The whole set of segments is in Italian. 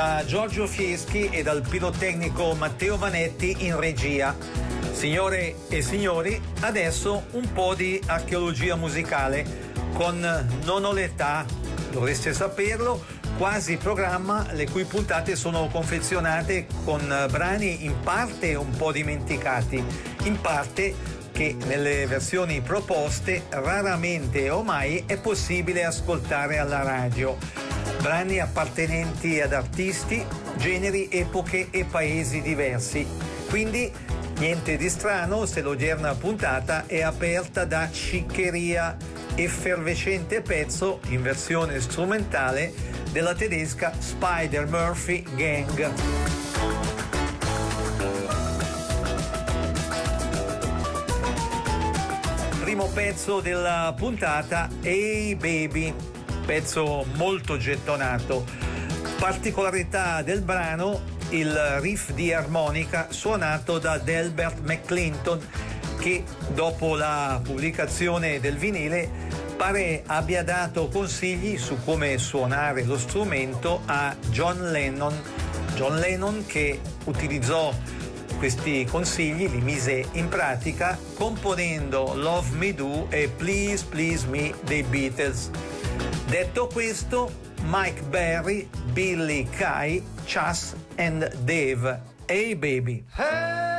da Giorgio Fieschi e dal pirotecnico Matteo Vanetti in regia. Signore e signori, adesso un po' di archeologia musicale con Non ho l'età, dovreste saperlo, quasi programma le cui puntate sono confezionate con brani in parte un po' dimenticati, in parte che nelle versioni proposte raramente o mai è possibile ascoltare alla radio brani appartenenti ad artisti, generi, epoche e paesi diversi. Quindi niente di strano se l'odierna puntata è aperta da sciccheria, effervescente pezzo in versione strumentale della tedesca Spider Murphy Gang. Primo pezzo della puntata Hey Baby pezzo molto gettonato. Particolarità del brano, il riff di armonica suonato da Delbert McClinton che dopo la pubblicazione del vinile pare abbia dato consigli su come suonare lo strumento a John Lennon. John Lennon che utilizzò questi consigli, li mise in pratica componendo Love Me Do e Please Please Me dei Beatles. Detto questo, Mike Berry, Billy Kai, Chas and Dave. Hey baby. Hey!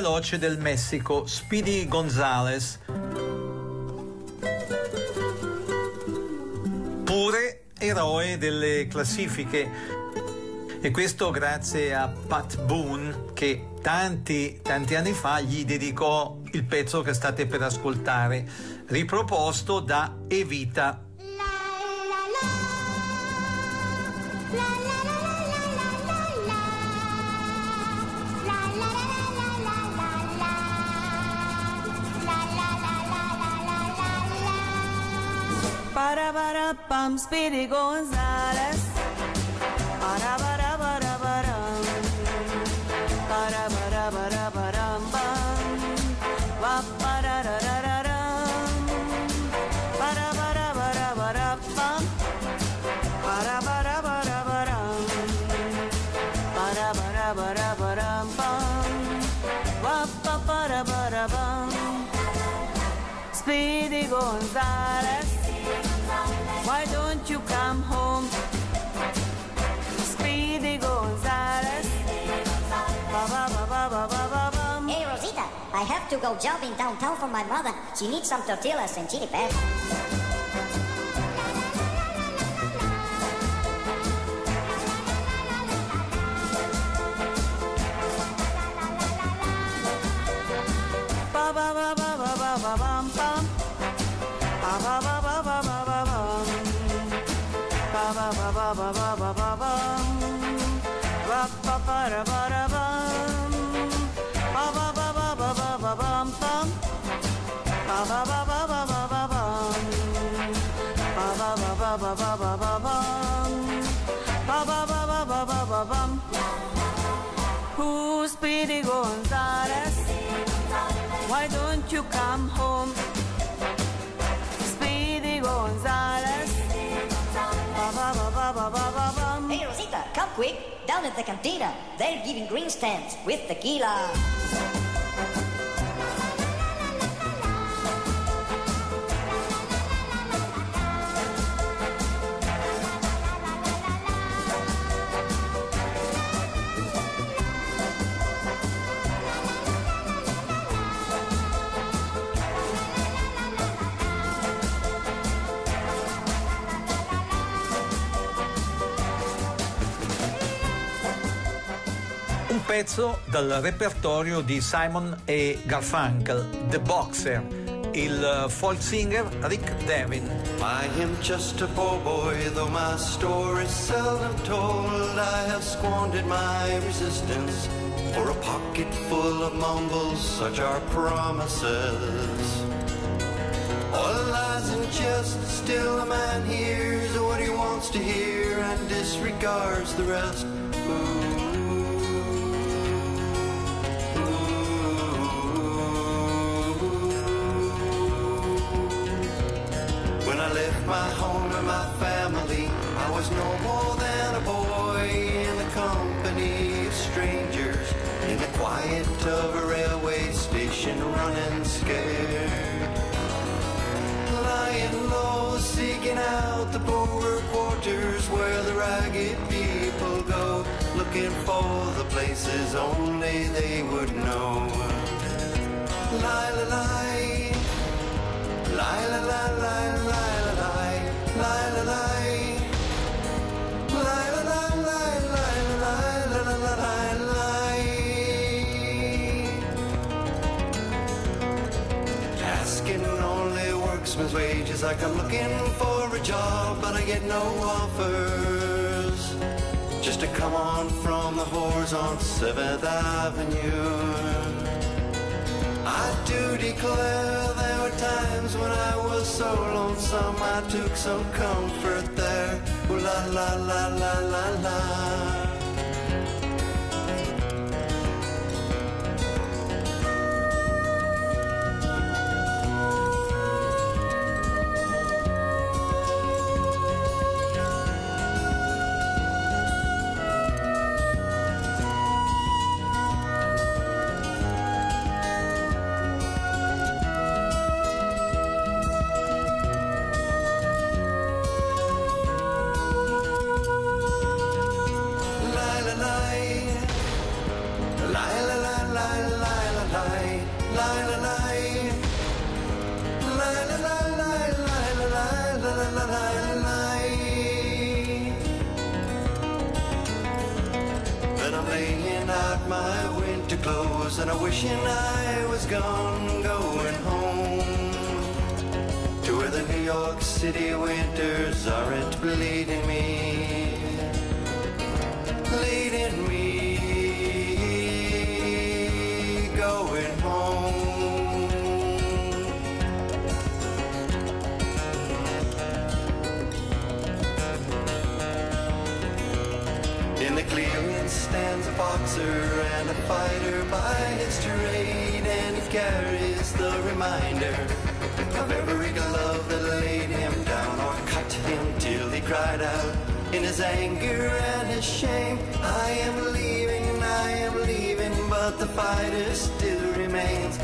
Veloce del Messico, Speedy Gonzales. Pure eroe delle classifiche. E questo grazie a Pat Boone che tanti, tanti anni fa gli dedicò il pezzo che state per ascoltare, riproposto da Evita. up, I'm Speedy Gonzales. bum. Speedy Gonzales. I have to go jogging downtown for my mother. She needs some tortillas and chili peppers. Ba ba ba ba ba ba ba. Ba ba ba ba ba ba Who's Speedy Gonzales? Why don't you come home? Speedy Gonzales. Hey Rosita, come quick. Down at the cantina, they're giving green stamps with tequila. Pezzo dal repertorio di Simon e Garfunkel, The Boxer, il folk singer Rick Devin. I am just a poor boy, though my story's seldom told. I have squandered my resistance for a pocket full of mumbles, such are promises. All lies and just still a man hears what he wants to hear and disregards the rest. When was no more than a boy in the company of strangers, in the quiet of a railway station, running scared. Lying low, seeking out the poorer quarters where the ragged people go, looking for the places only they would know. Lie, lie, lie. Lie, lie, lie, lie, lie, lie, lie, worksman's wages like I'm looking for a job, but I get no offers. Just to come on from the whores on 7th Avenue. I do declare there were times when I was so lonesome I took some comfort there. Ooh la la la la la la. Anger and his shame. I am leaving, I am leaving, but the fighter still remains.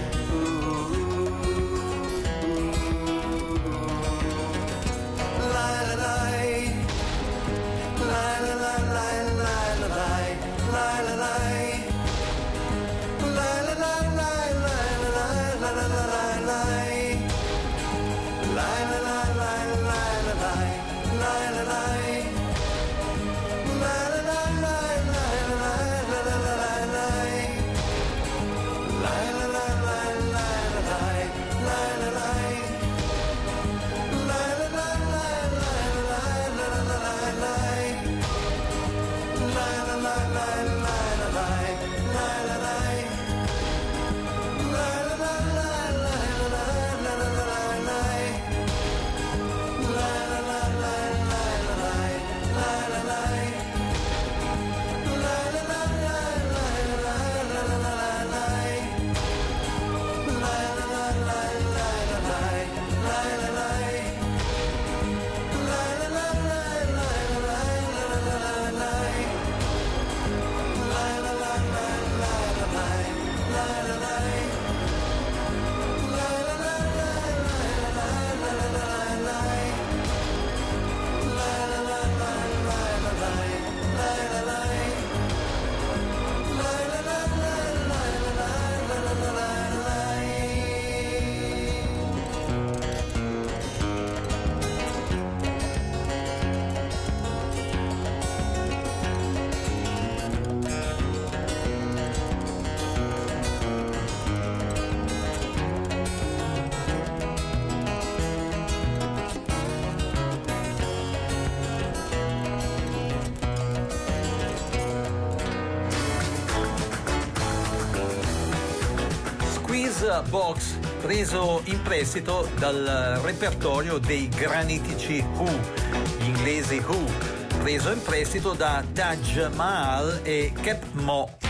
Box preso in prestito dal repertorio dei granitici Who, gli inglesi Who, preso in prestito da Taj Mahal e Cap Mo.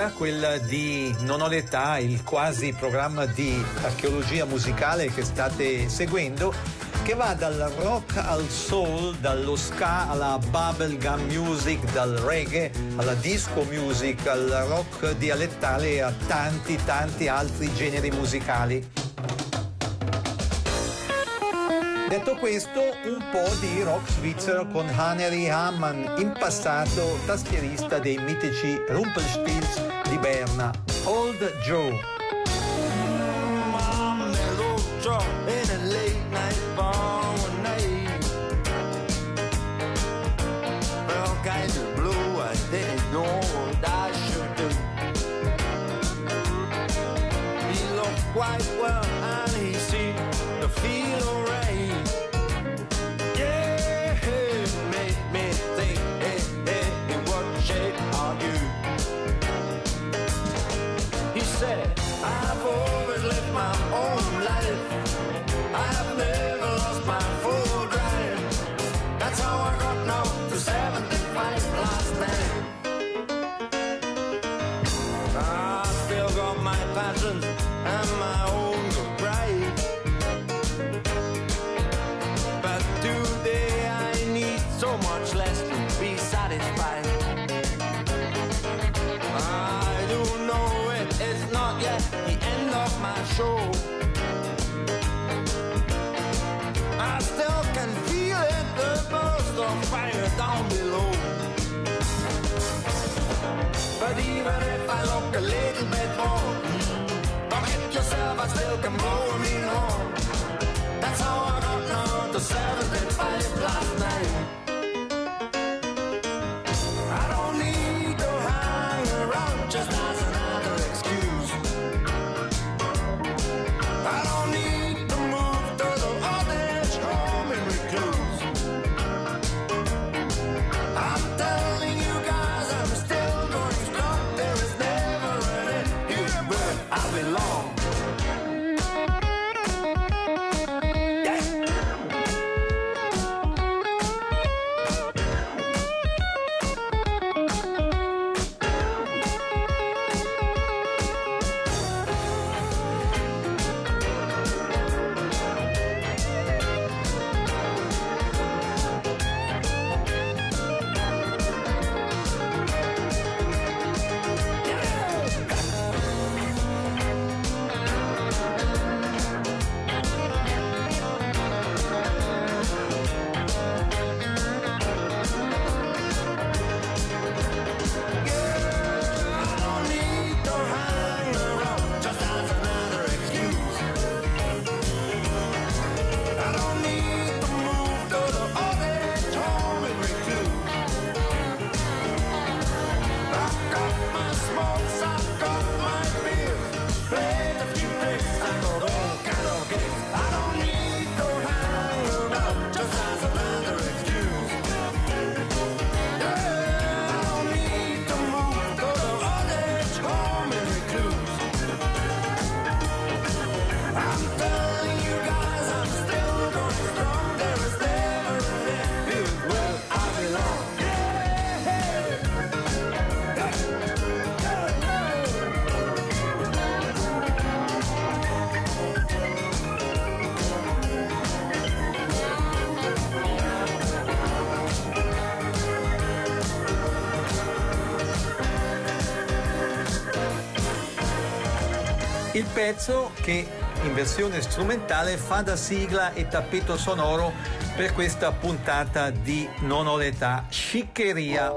Offerta, quella di Non ho l'età, il quasi programma di archeologia musicale che state seguendo, che va dal rock al soul, dallo ska alla bubblegum music, dal reggae alla disco music, al rock dialettale e a tanti tanti altri generi musicali. Detto questo, un po' di rock svizzero con Hannery Hammann, in passato tastierista dei mitici Rumpelstilz di Berna, Old Joe. a little bit more. Come hit yourself, I still can blow me home. That's how I got now to seven. Il pezzo che in versione strumentale fa da sigla e tappeto sonoro per questa puntata di Non ho l'età, Sciccheria.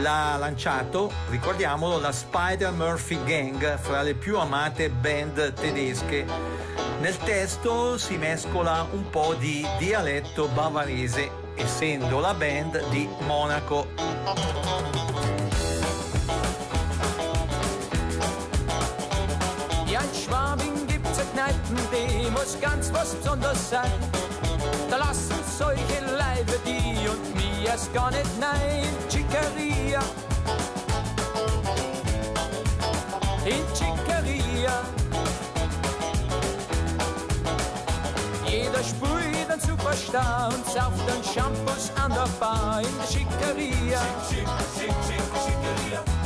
L'ha lanciato, ricordiamolo, la Spider Murphy Gang fra le più amate band tedesche. Nel testo si mescola un po' di dialetto bavarese, essendo la band di Monaco. Die muss ganz was Besonderes sein. Da lassen solche Leibe die und mir erst gar nicht nein. Chicaria, in Chicaria. Jeder spielt einen super erstaunt, sauft den Shampoos an der Bar in der Schickeria. Schick, schick, schick, schick, Schickeria. Schick,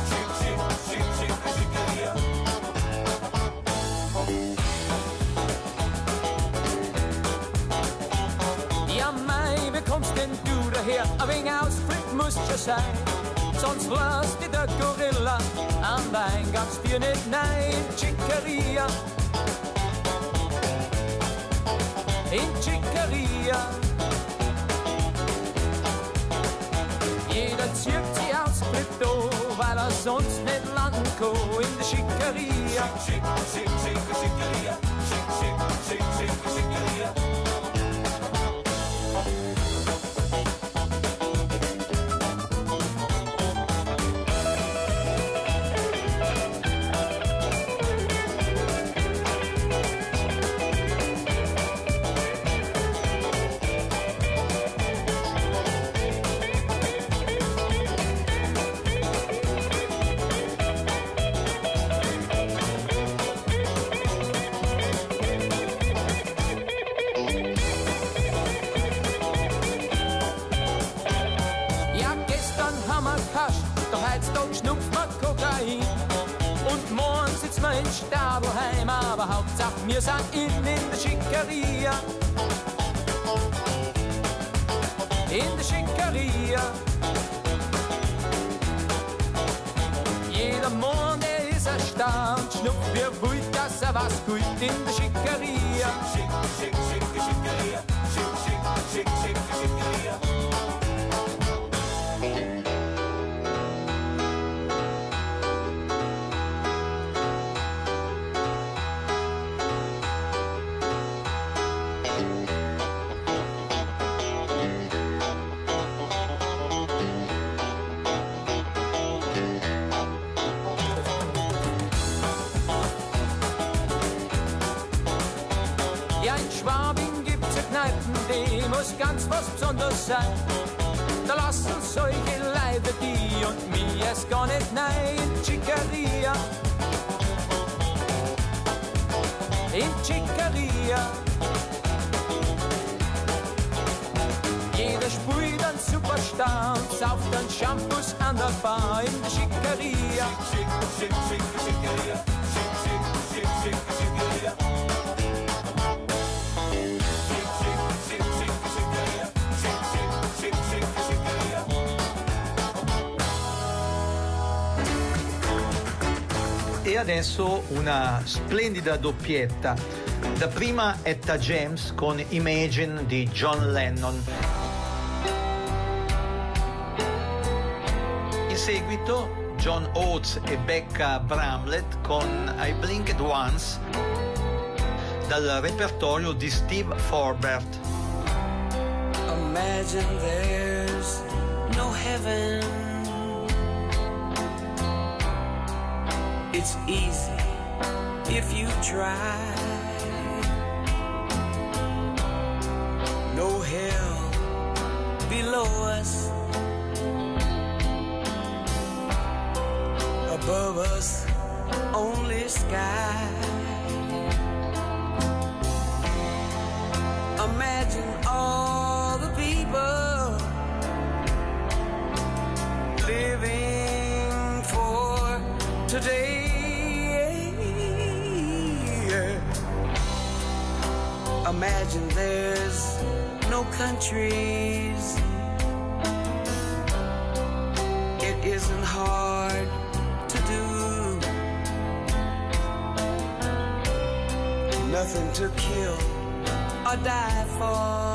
Haring aus Fritmuscher sein. Sonst lastet der Gorilla an der Eingangsbier nicht nein. Chicaria. In Chicaria. Jeder zirkt sie aus Krypto, weil er sonst nicht lang kann. In der Chicaria. Chick, chick, chick, chick, chick, chick, chick, chick, chick, chick, chick, chick, chick, chick, wir sind in, in der Schickeria. In der Schickeria. Jeder Mond, ist erstaunt, schnupft wie wild, dass er was gut in der Schickeria. Schick, schick, schick, schick, Schickeria. Schick, schick, schick, schick, Schickeria. Chicaria. Jeder spielt einen Superstar und sauft dann Shampoos an der Bar in der Schickeria. Schick, schick, schick, schick, Schickeria. Schick, schick, schick, schick, Schickeria. E adesso una splendida doppietta. Da prima Etta James con Imagine di John Lennon. In seguito John Oates e Becca Bramlett con I Blinked Once dal repertorio di Steve Forbert. Imagine there's no heaven It's easy if you try. Sky. Imagine all the people living for today. Imagine there's no countries. To kill or die for.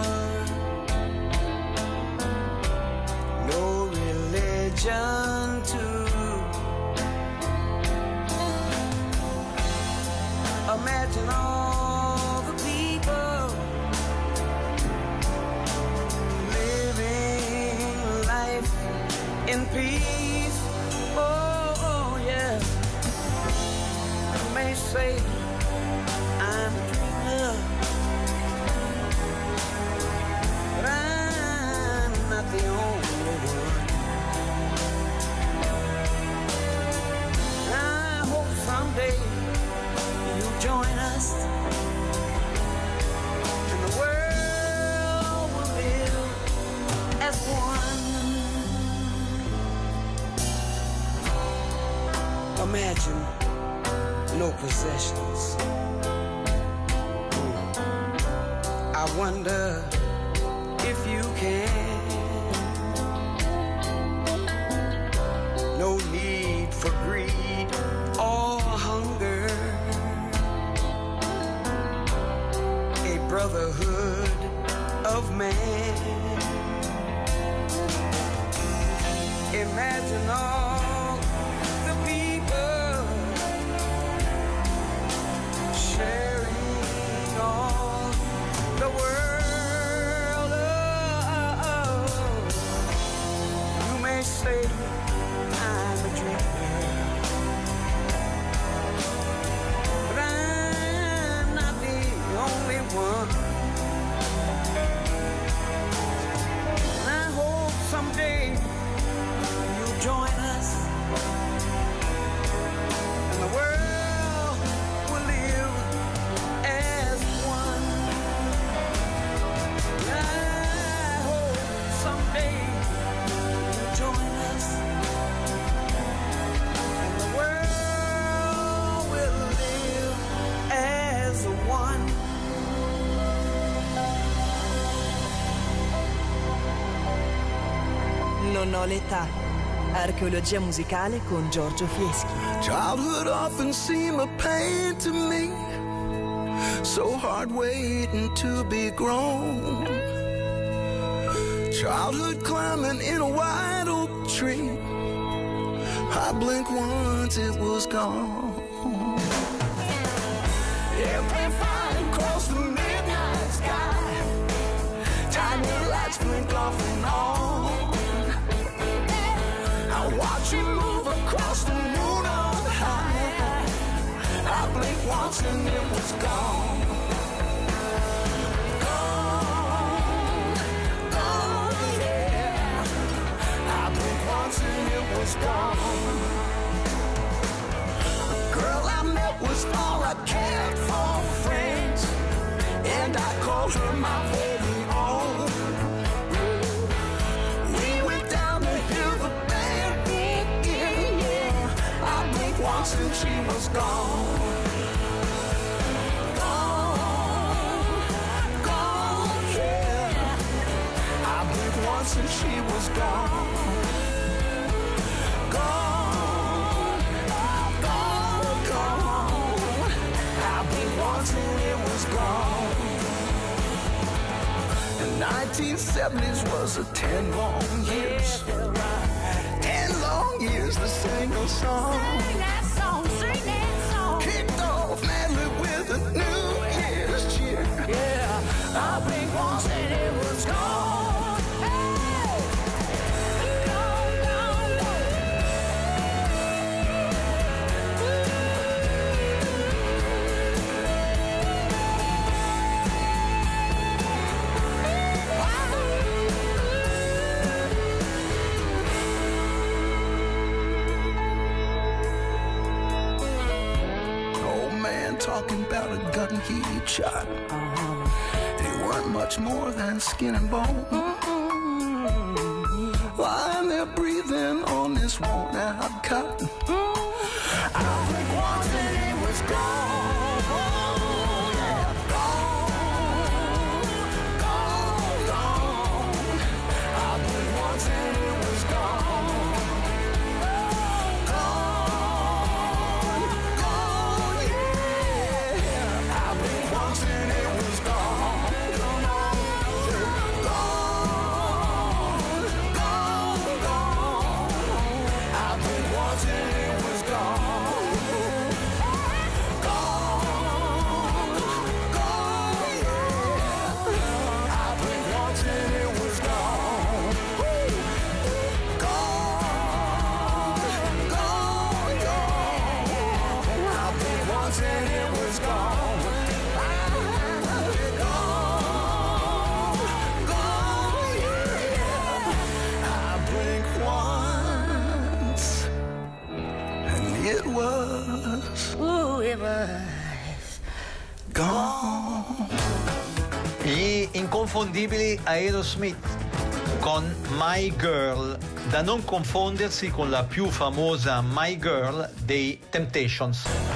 Non ho l'età. Archeologia musicale con Giorgio Fieschi. Childhood often seemed a pain to me. So hard waiting to be grown. Childhood climbing in a white oak tree. I blinked once, it was gone. Airplane flying across the midnight sky. Tiny lights blink off and on. Once and it was gone. Gone, gone, yeah. I once and it was gone. Girl I met was all I cared for. And I called her my blinked once and she was. Gone, and she was gone. Gone, gone, gone. I blinked once and it was gone. The 1970s was a ten long years. Ten long years to sing a song. Talking about a gun he shot. They weren't much more than skin and bone. Inconfondibili Aerosmith. con My Girl, da non confondersi con la più famosa My Girl dei Temptations.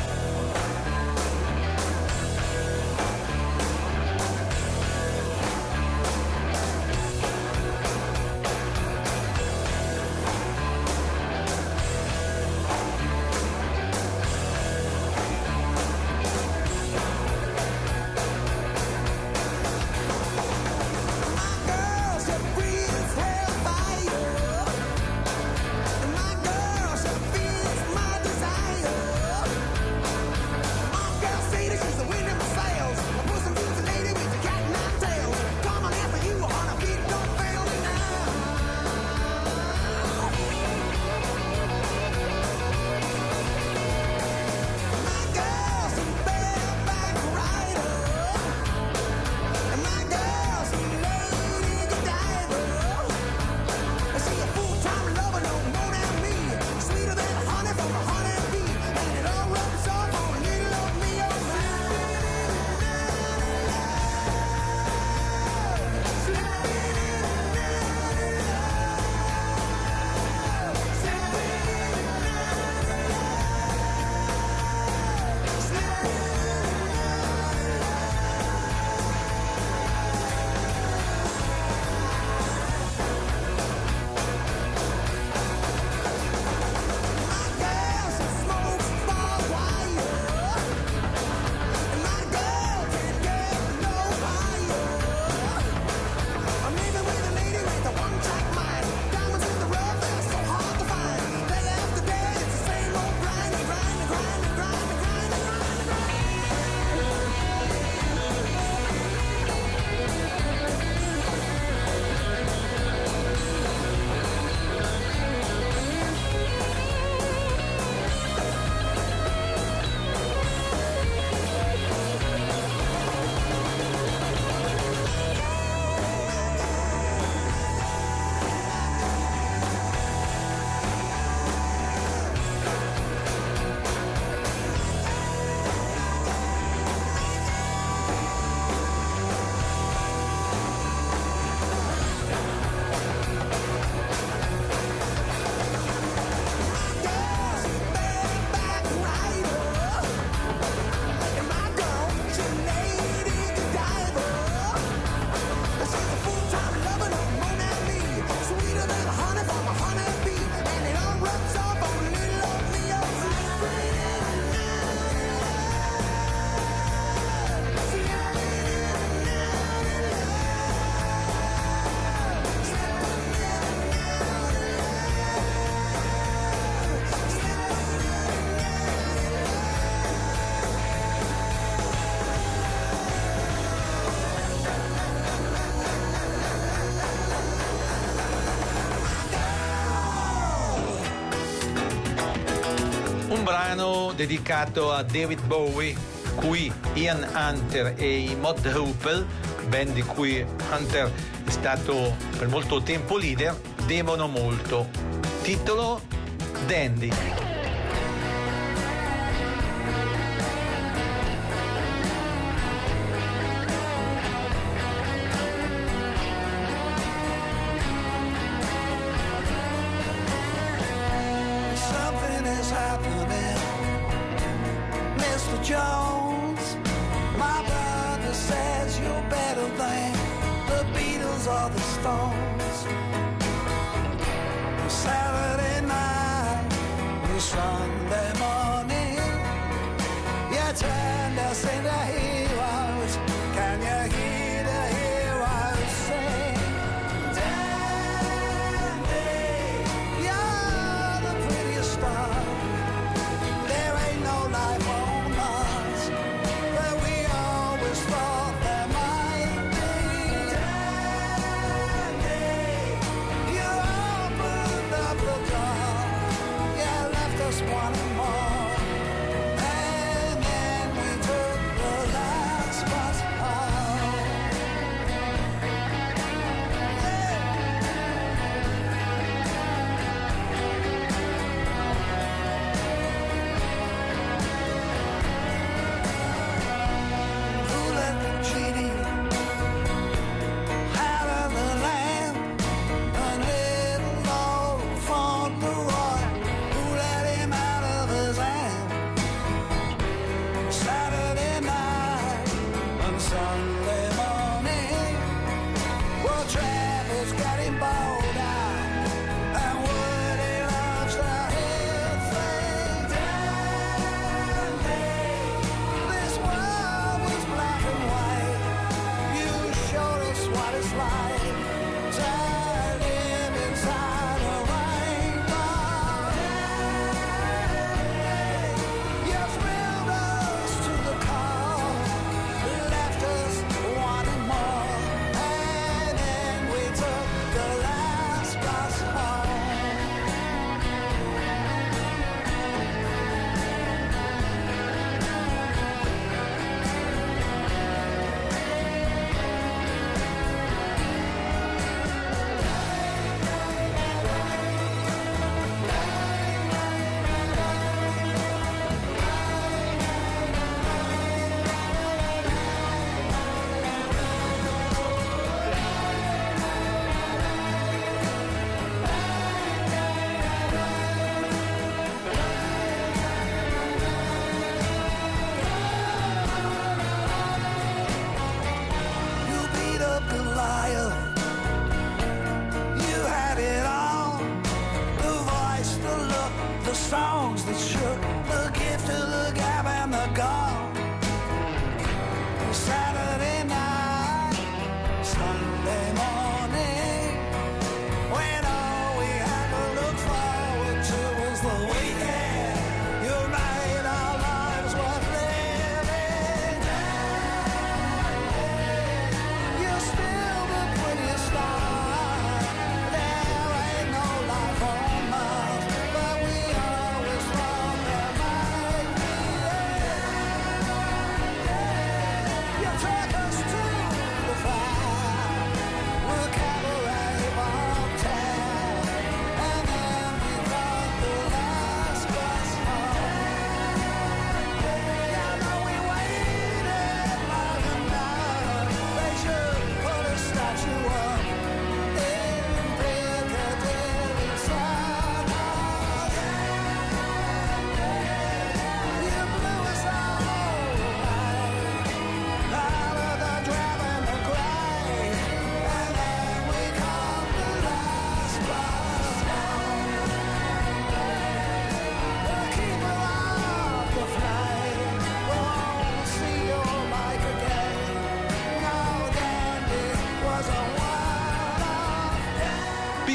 Dedicato a David Bowie, cui Ian Hunter e i Mod Hoople, band di cui Hunter è stato per molto tempo leader, devono molto. Titolo Dandy. turn, they'll say.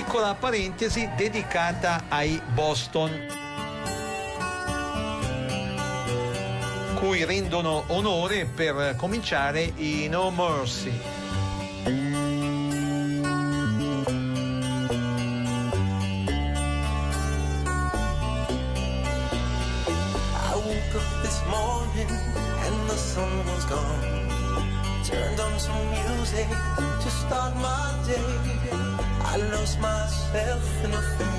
piccola parentesi dedicata ai Boston. cui rendono onore per cominciare i No Mercy. myself in é a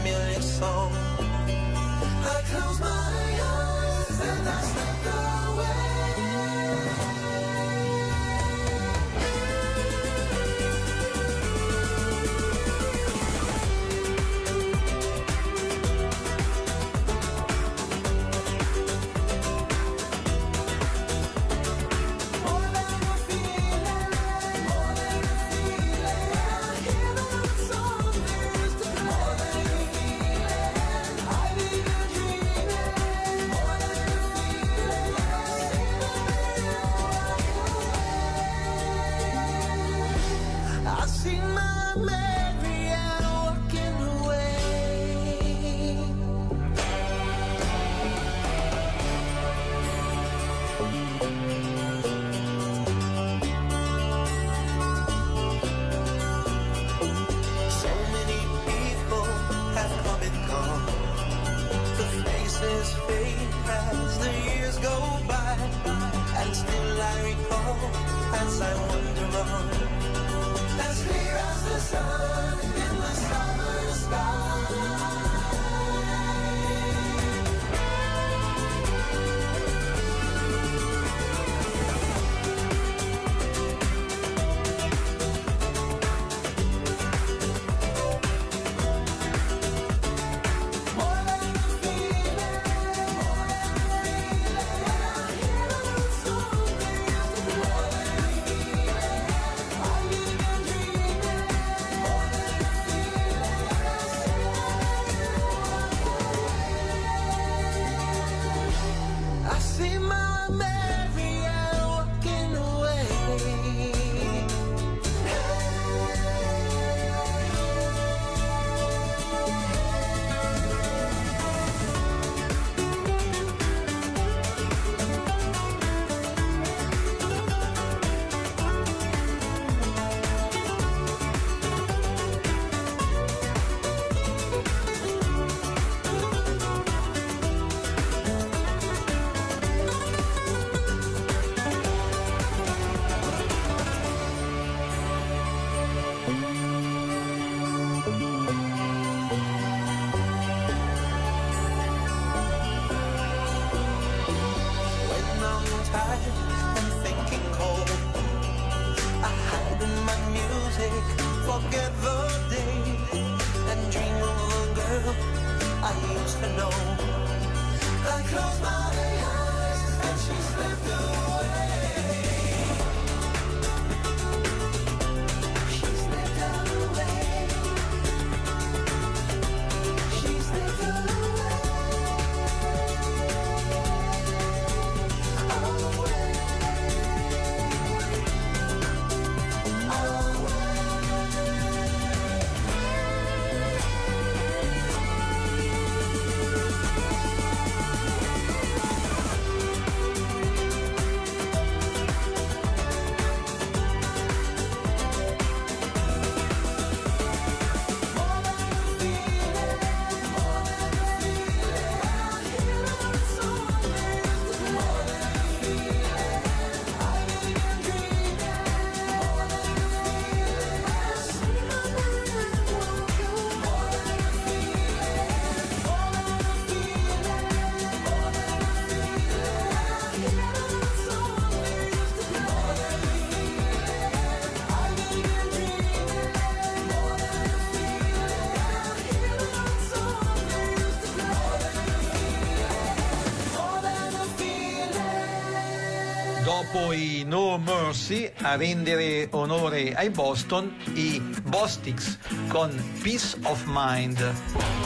Mercy a rendere onore ai Boston i Bostics con Peace of Mind.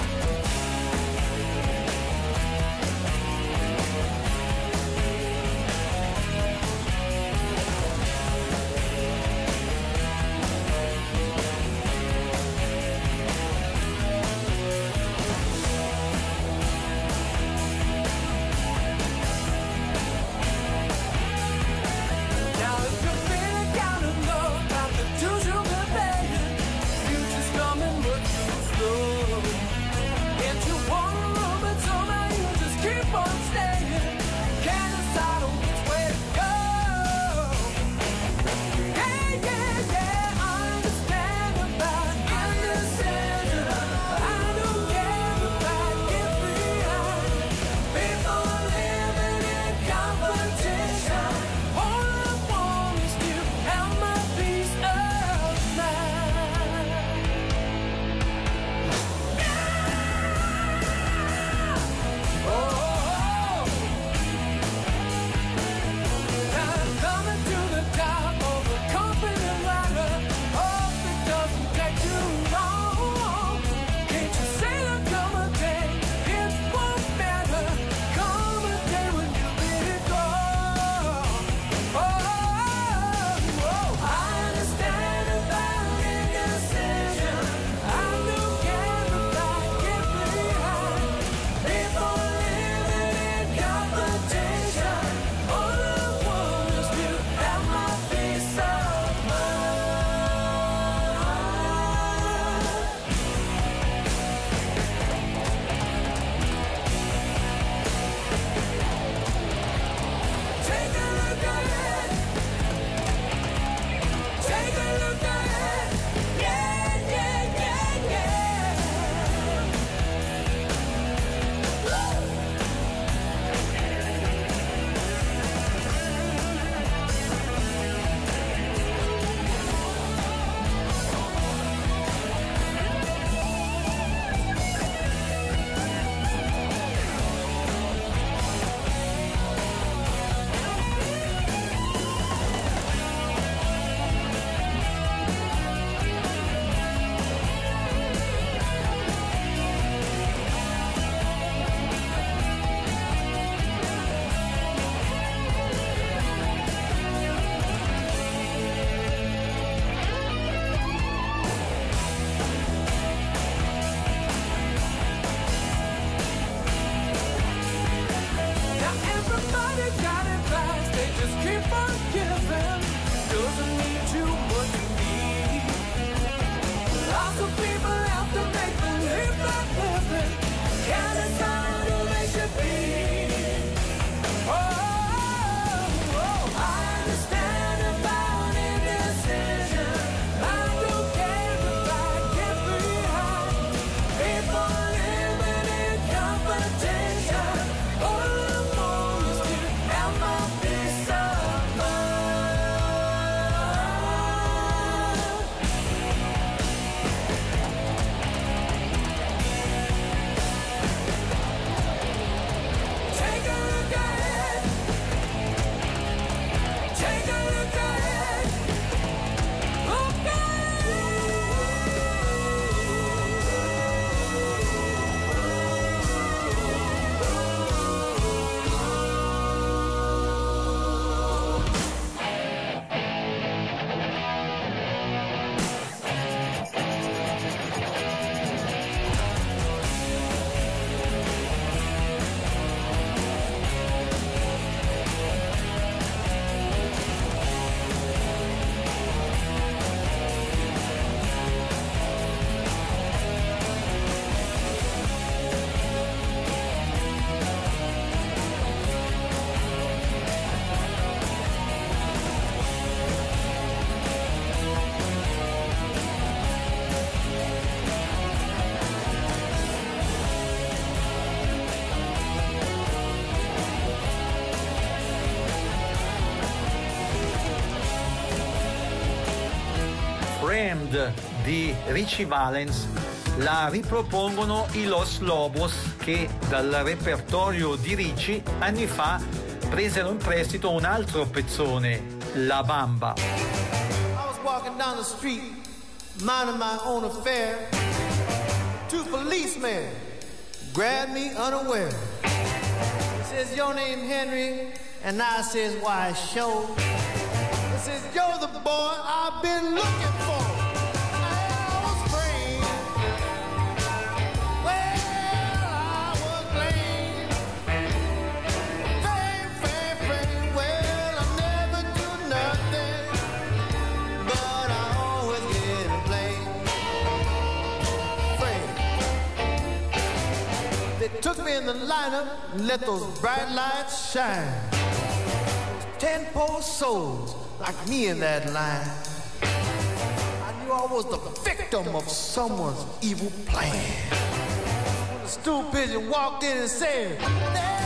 Keep on giving. Framed di Richie Valens la ripropongono i Los Lobos che dal repertorio di Richie anni fa presero in prestito un altro pezzone, La Bamba. I was walking down the street, minding my own affair. Two policemen grabbed me unaware. Says, Your name Henry? And I says, Why. He says, You're the boy I've been looking for. Took me in the lineup and let those bright lights shine. Ten poor souls like me in that line. I knew I was the victim of someone's evil plan. When the stool walked in and said,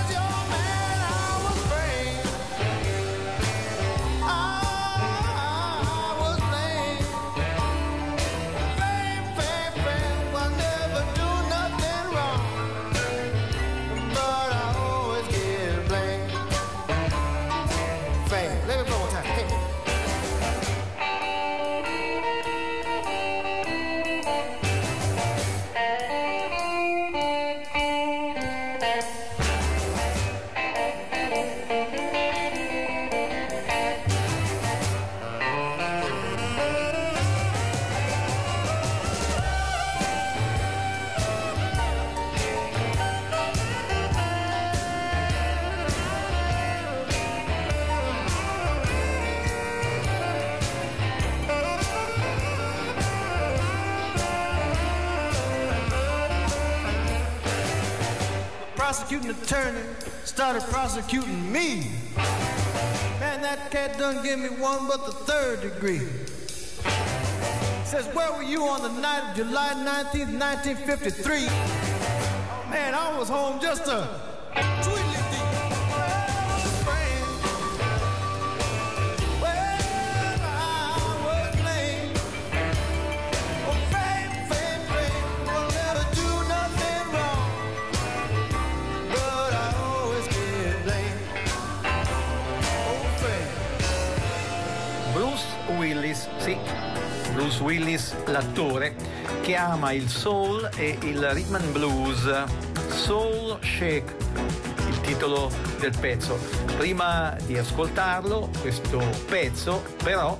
prosecuting attorney started prosecuting me. Man, that cat done give me one but the third degree. Says, where were you on the night of July 19th, 1953? Oh, man, I was home just a tweedledee. Bruce Willis, l'attore, che ama il soul e il rhythm and blues. Soul Shake, il titolo del pezzo. Prima di ascoltarlo, questo pezzo, però,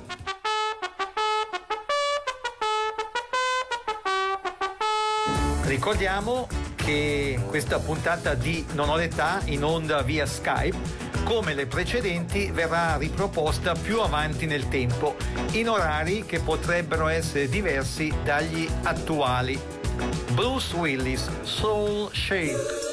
ricordiamo che questa puntata di Non ho l'età in onda via Skype come le precedenti verrà riproposta più avanti nel tempo, in orari che potrebbero essere diversi dagli attuali. Bruce Willis, Soul Shake.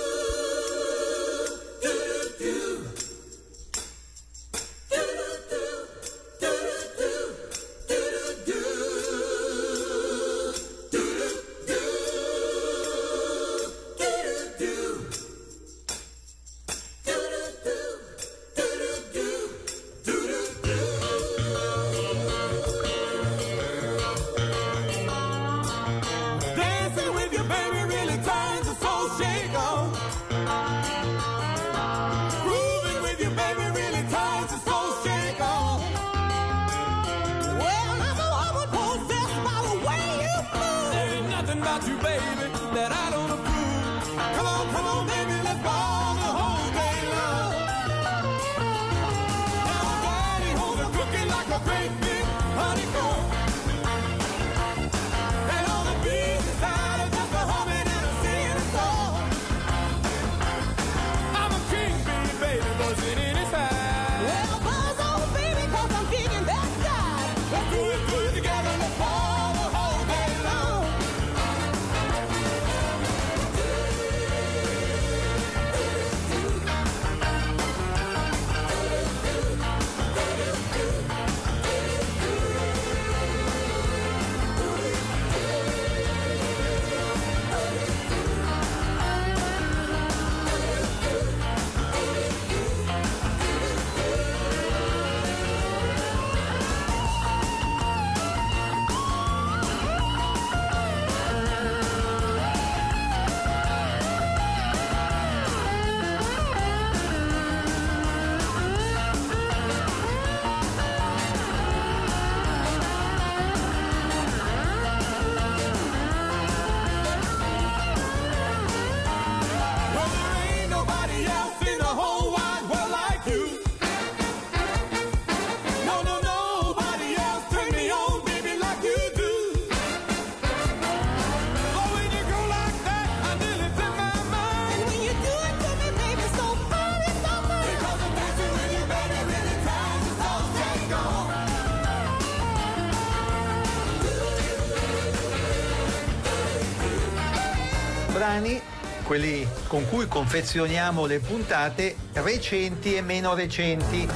Brani, quelli con cui confezioniamo le puntate, recenti e meno recenti,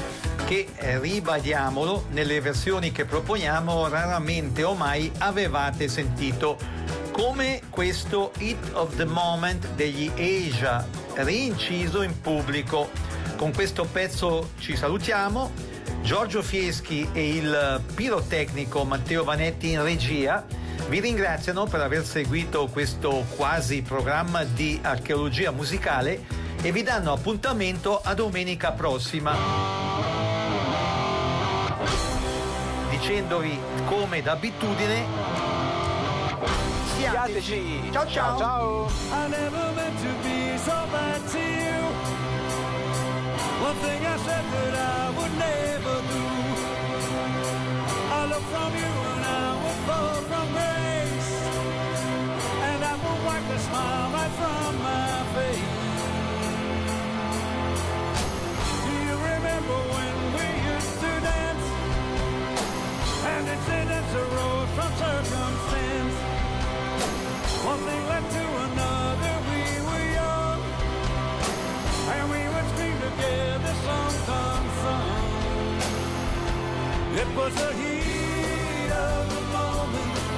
che eh, ribadiamolo, nelle versioni che proponiamo raramente o mai avevate sentito, come questo Hit of the Moment degli Asia, rinciso in pubblico. Con questo pezzo ci salutiamo. Giorgio Fieschi e il pirotecnico Matteo Vanetti in regia vi ringraziano per aver seguito questo quasi programma di archeologia musicale e vi danno appuntamento a domenica prossima. Dicendovi come d'abitudine siateci. Ciao ciao. Ciao. I never meant to be so bad to you. One thing I said that I would never do. I look from you and I would fall from grace. Smile right from my face. Do you remember when we used to dance? And incidents arose from circumstance. One thing led to another, we were young. And we would scream together, song. It was the heat of the moment,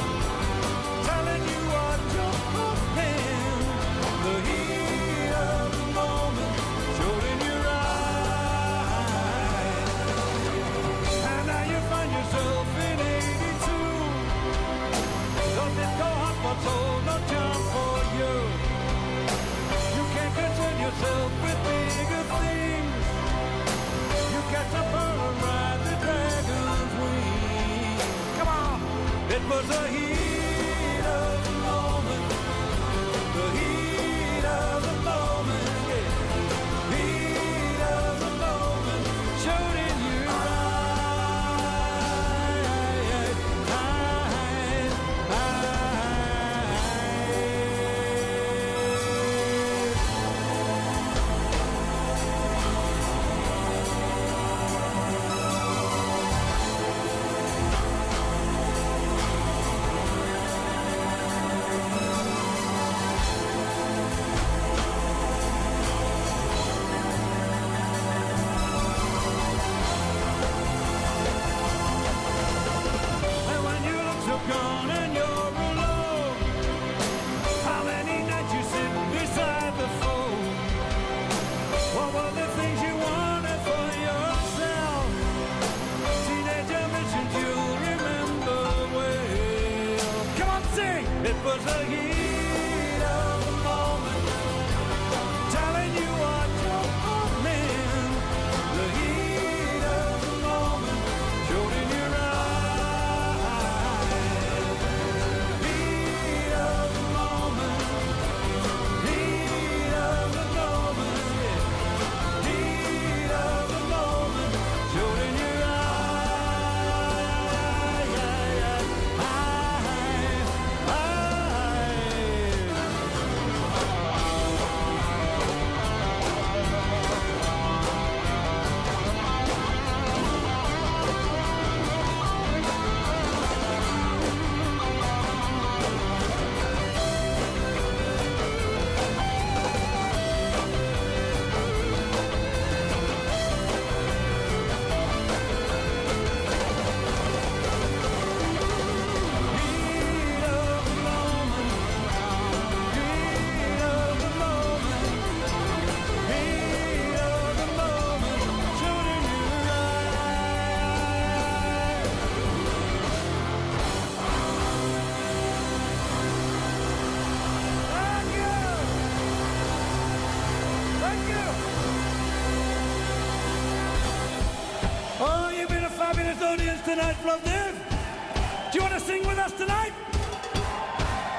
fabulous audience tonight, Do you want to sing with us tonight?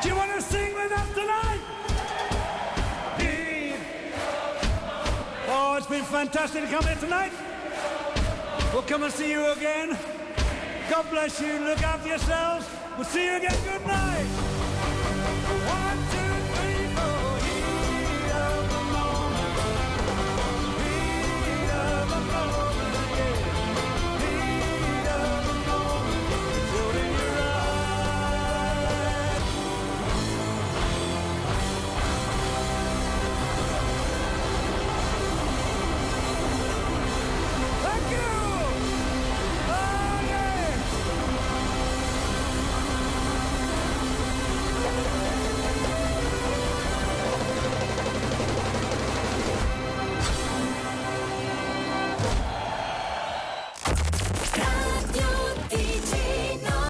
Do you want to sing with us tonight? Oh, it's been fantastic to come here tonight. We'll come and see you again. God bless you. Look after yourselves. We'll see you again. Good night.